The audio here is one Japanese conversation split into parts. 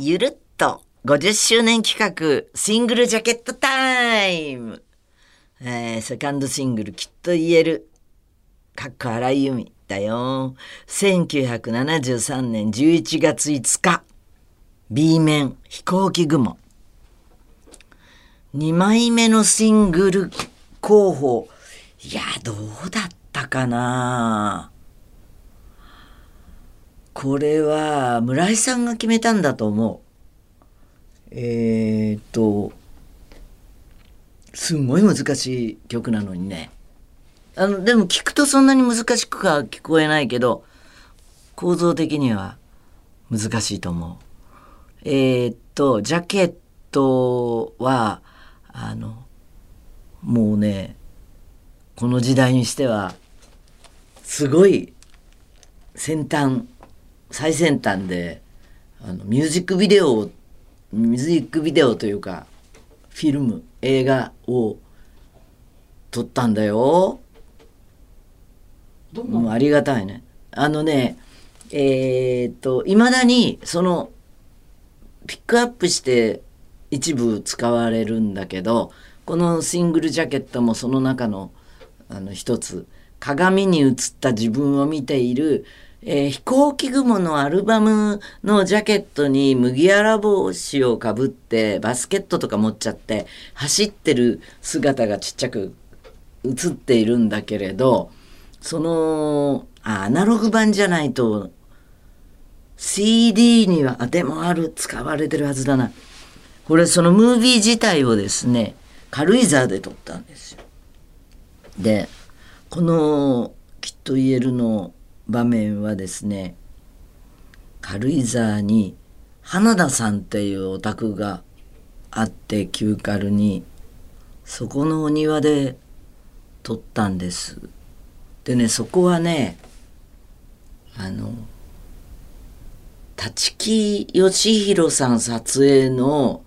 ゆるっと50周年企画シングルジャケットタイム、えー、セカンドシングルきっと言える。かっこ荒井由実だよ。1973年11月5日。B 面飛行機雲。2枚目のシングル候補。いやどうだったかな。これは村井さんが決めたんだと思う。えー、っとすんごい難しい曲なのにね。あのでも聞くとそんなに難しくは聞こえないけど構造的には難しいと思う。えー、っとジャケットはあのもうねこの時代にしてはすごい先端最先端であのミュージックビデオミュージックビデオというかフィルム映画を撮ったんだよ。もうありがたいね。あのねえー、っといまだにそのピックアップして一部使われるんだけどこのシングルジャケットもその中のあの一つ鏡に映った自分を見ているえー、飛行機雲のアルバムのジャケットに麦わら帽子をかぶってバスケットとか持っちゃって走ってる姿がちっちゃく映っているんだけれどそのアナログ版じゃないと CD にはあでもある使われてるはずだな。これそのムービー自体をですね軽井沢で撮ったんですよ。でこのきっと言えるの場面はですね軽井沢に花田さんっていうお宅があって旧軽にそこのお庭で撮ったんです。でねそこはねあの立木義弘さん撮影の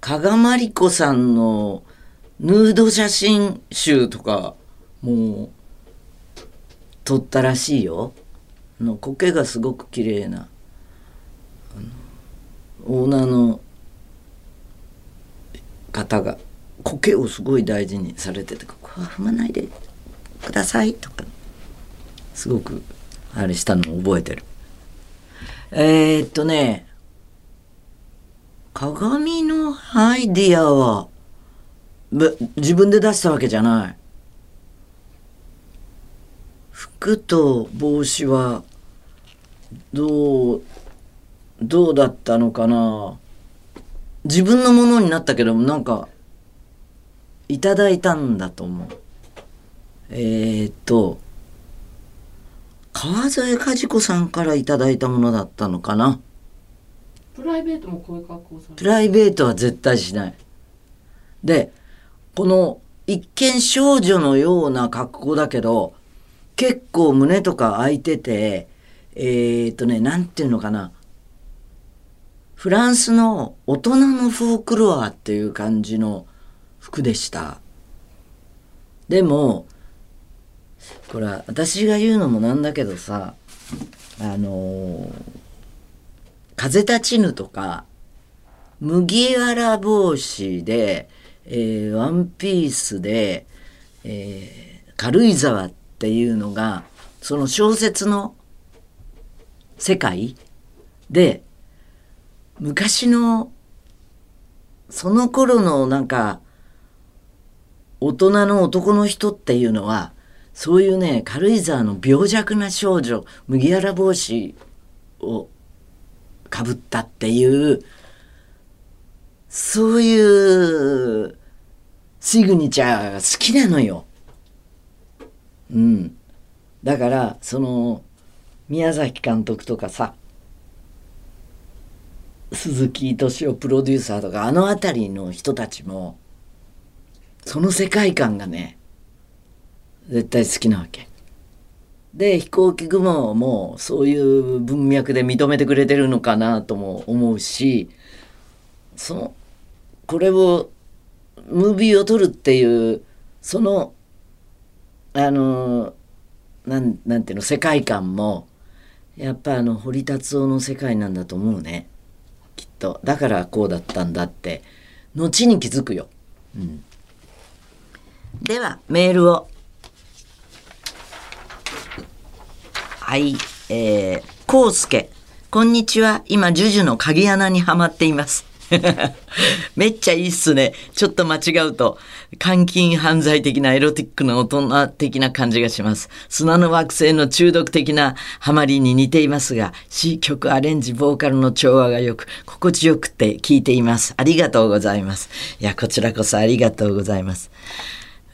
加賀まりこさんのヌード写真集とかもう撮ったらしいよの苔がすごく綺麗なオーナーの方が苔をすごい大事にされてて「ここは踏まないでください」とかすごくあれしたのを覚えてる。えー、っとね鏡のアイディアは自分で出したわけじゃない。服と帽子はどうどうだったのかな？自分のものになったけどもなんかいただいたんだと思う。えー、っと川添和子さんからいただいたものだったのかな？プライベートもこういう格好されプライベートは絶対しない。でこの一見少女のような格好だけど結構胸とか開いてて、えー、っとね、なんていうのかな。フランスの大人のフォークロアっていう感じの服でした。でも、これは私が言うのもなんだけどさ、あのー、風立ちぬとか、麦わら帽子で、えー、ワンピースで、えー、軽井沢ってっていうのがその小説の世界で昔のその頃のなんか大人の男の人っていうのはそういうね軽井沢の病弱な少女麦わら帽子をかぶったっていうそういうシグニチャーが好きなのよ。うん、だからその宮崎監督とかさ鈴木敏夫プロデューサーとかあの辺りの人たちもその世界観がね絶対好きなわけ。で飛行機雲もそういう文脈で認めてくれてるのかなとも思うしそのこれをムービーを撮るっていうそのあのなんなんていうの世界観もやっぱあの堀達夫の世界なんだと思うねきっ。とだからこうだったんだって後に気づくよ。うん、ではメールをはいえー、こうすけこんにちは今ジュジュの鍵穴にはまっています。めっちゃいいっすね。ちょっと間違うと、監禁犯罪的なエロティックな大人的な感じがします。砂の惑星の中毒的なハマりに似ていますが、詩曲アレンジ、ボーカルの調和がよく、心地よくて聞いています。ありがとうございます。いや、こちらこそありがとうございます。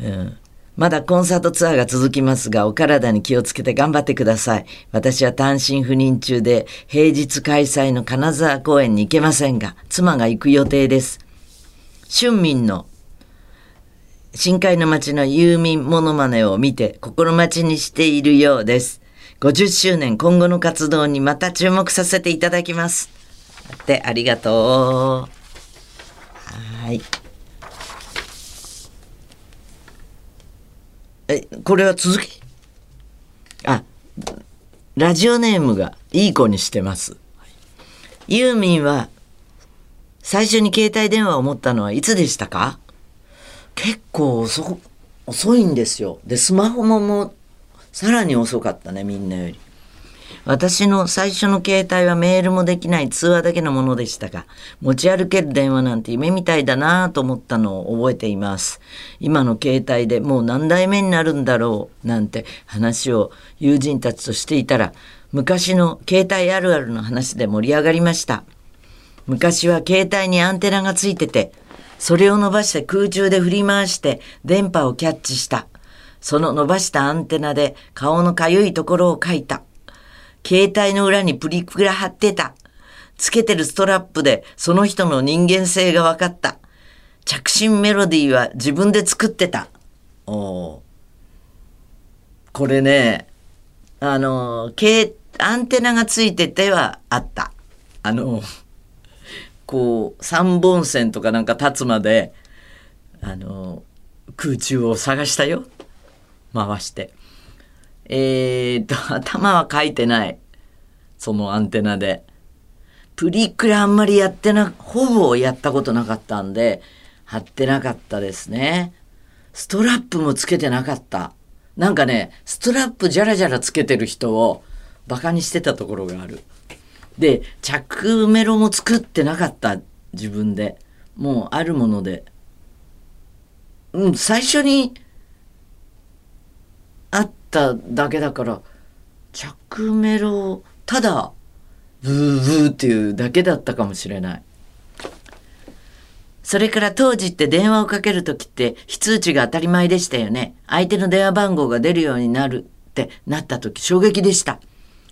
うんまだコンサートツアーが続きますが、お体に気をつけて頑張ってください。私は単身赴任中で、平日開催の金沢公演に行けませんが、妻が行く予定です。春民の深海の町のユーミンモノマネを見て心待ちにしているようです。50周年今後の活動にまた注目させていただきます。で、ありがとう。はい。え、これは続きあ、ラジオネームがいい子にしてます。ユーミンは最初に携帯電話を持ったのはいつでしたか？結構遅遅いんですよ。で、スマホももうさらに遅かったね、みんなより。私の最初の携帯はメールもできない通話だけのものでしたが、持ち歩ける電話なんて夢みたいだなぁと思ったのを覚えています。今の携帯でもう何代目になるんだろうなんて話を友人たちとしていたら、昔の携帯あるあるの話で盛り上がりました。昔は携帯にアンテナがついてて、それを伸ばして空中で振り回して電波をキャッチした。その伸ばしたアンテナで顔のかゆいところを描いた。携帯の裏にプリクラ貼ってた。つけてるストラップでその人の人間性が分かった。着信メロディーは自分で作ってた。おこれね、あの、携アンテナがついててはあった。あの、こう、三本線とかなんか立つまで、あの、空中を探したよ。回して。えー、と、頭は書いてない。そのアンテナで。プリクラあんまりやってな、ほぼやったことなかったんで、貼ってなかったですね。ストラップもつけてなかった。なんかね、ストラップじゃらじゃらつけてる人をバカにしてたところがある。で、着メロも作ってなかった。自分で。もうあるもので。うん、最初にただけだから、着メロ、ただ、ブーブーっていうだけだったかもしれない。それから当時って電話をかけるときって非通知が当たり前でしたよね。相手の電話番号が出るようになるってなったとき衝撃でした。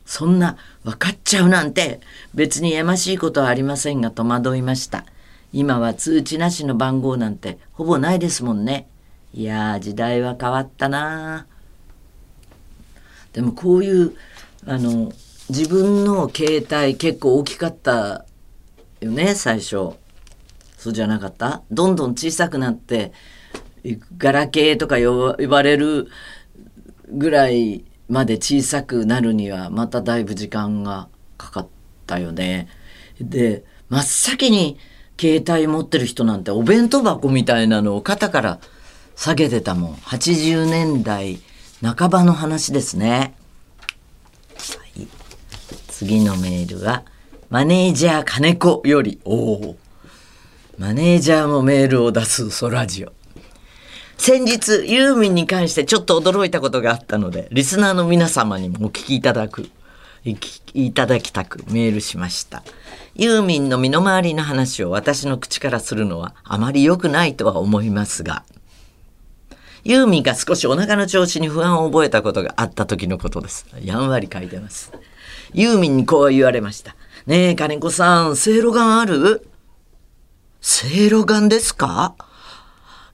そんな分かっちゃうなんて別にやましいことはありませんが戸惑いました。今は通知なしの番号なんてほぼないですもんね。いやー時代は変わったなあでもこういうあの自分の携帯結構大きかったよね最初。そうじゃなかった？どんどん小さくなってガラケーとか呼ばれるぐらいまで小さくなるにはまただいぶ時間がかかったよね。で真っ先に携帯持ってる人なんてお弁当箱みたいなのを肩から下げてたもん。80年代半ばの話ですね。はい、次のメールはマネージャー金子より。おお。マネージャーもメールを出すソラジオ。先日、ユーミンに関してちょっと驚いたことがあったので、リスナーの皆様にもお聞きいただく、いいただきたくメールしました。ユーミンの身の回りの話を私の口からするのはあまり良くないとは思いますが、ユーミンが少しお腹の調子に不安を覚えたことがあった時のことです。やんわり書いてます。ユーミンにこう言われました。ねえ、金子さん、せいろがんある？せいろがんですか？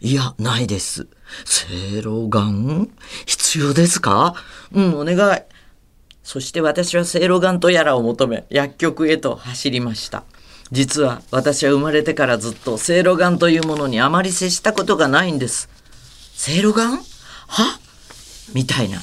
いや、ないです。せいろがん必要ですか？うん、お願い。そして私はせいろがんとやらを求め、薬局へと走りました。実は私は生まれてからずっとせいろがんというものにあまり接したことがないんです。せいろがんは？みたいな。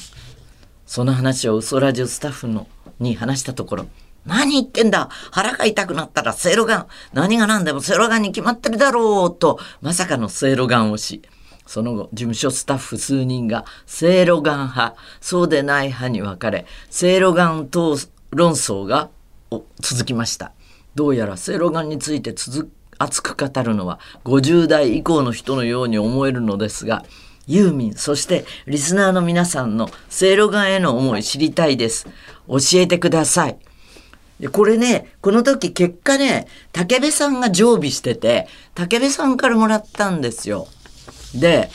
その話を嘘ラジオスタッフのに話したところ、何言ってんだ？腹が痛くなったらセいろがん。何が何でもセいろがんに決まってるだろうと、まさかのセいろがんをし、その後、事務所スタッフ数人が、セいろがん派、そうでない派に分かれ、セいろがん等論争が続きました。どうやらセいろがんについて続熱く語るのは50代以降の人のように思えるのですが、ユーミン、そしてリスナーの皆さんのせいろがんへの思い知りたいです。教えてください。で、これね、この時結果ね、武部さんが常備してて、武部さんからもらったんですよ。で、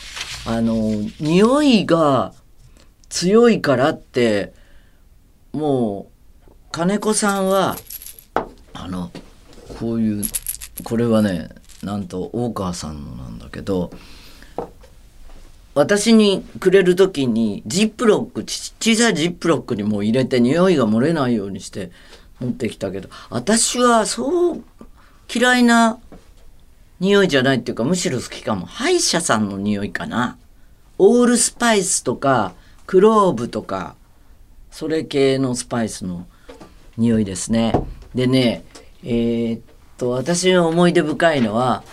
あの、匂いが強いからって、もう、金子さんは、あの、こういう、これはね、なんと大川さんのなんだけど、私にくれる時にジップロック小さいジップロックにも入れて匂いが漏れないようにして持ってきたけど私はそう嫌いな匂いじゃないっていうかむしろ好きかも。歯医者さんの匂いかな。オールスパイスとかクローブとかそれ系のスパイスの匂いですね。でねえー、っと私の思い出深いのは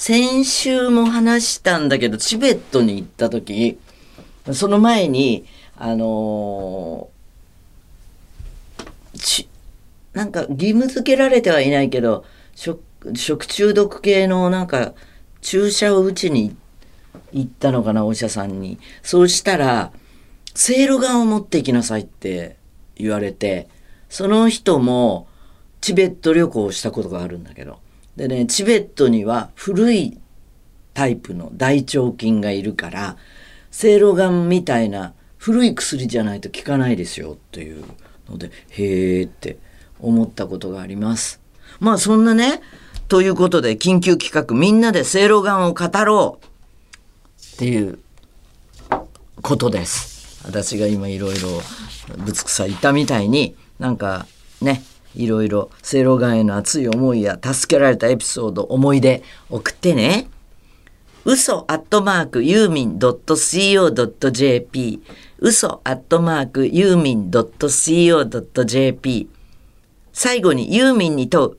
先週も話したんだけど、チベットに行った時、その前に、あのー、なんか義務付けられてはいないけど、食食中毒系のなんか注射を打ちに行ったのかな、お医者さんに。そうしたら、せいろがんを持っていきなさいって言われて、その人もチベット旅行をしたことがあるんだけど、でね、チベットには古いタイプの大腸菌がいるから、せいろがんみたいな古い薬じゃないと効かないですよっていうので、へーって思ったことがあります。まあそんなね、ということで緊急企画みんなでせいろがんを語ろうっていうことです。私が今いろいろぶつくさ言ったみたいになんかねいろいろせいろがへの熱い思いや助けられたエピソード、思い出送ってね。嘘アットマークユーミン .co.jp 嘘アットマークユーミン .co.jp 最後にユーミンに問う。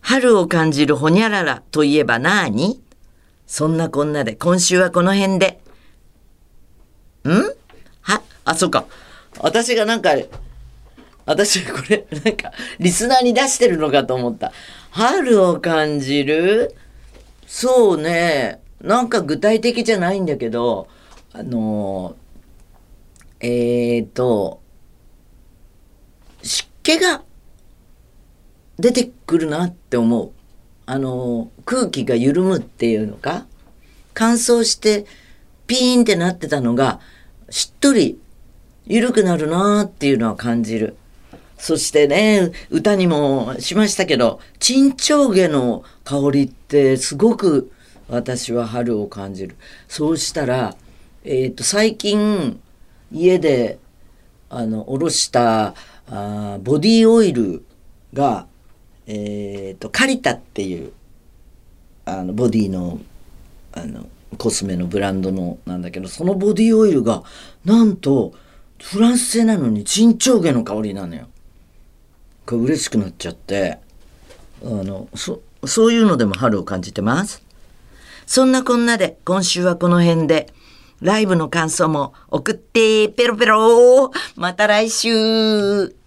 春を感じるほにゃららといえばなに？そんなこんなで今週はこの辺で。ん？は？あ、そっか。私がなんか私これなんかリスナーに出してるのかと思った。春を感じる？そうね。なんか具体的じゃないんだけどあのえっ、ー、と湿気が出てくるなって思う。あの空気が緩むっていうのか？乾燥してピーンってなってたのがしっとり緩くなるなっていうのは感じる。そしてね、歌にもしましたけど、沈丁毛の香りってすごく私は春を感じる。そうしたら、えっ、ー、と、最近家で、あの、おろしたあボディオイルが、えっ、ー、と、カリタっていう、あの、ボディの、あの、コスメのブランドのなんだけど、そのボディオイルが、なんと、フランス製なのに沈丁毛の香りなのよ。が嬉しくなっちゃってあのそそういうのでも春を感じてます。そんなこんなで今週はこの辺で。ライブの感想も送ってペロペロ。また来週。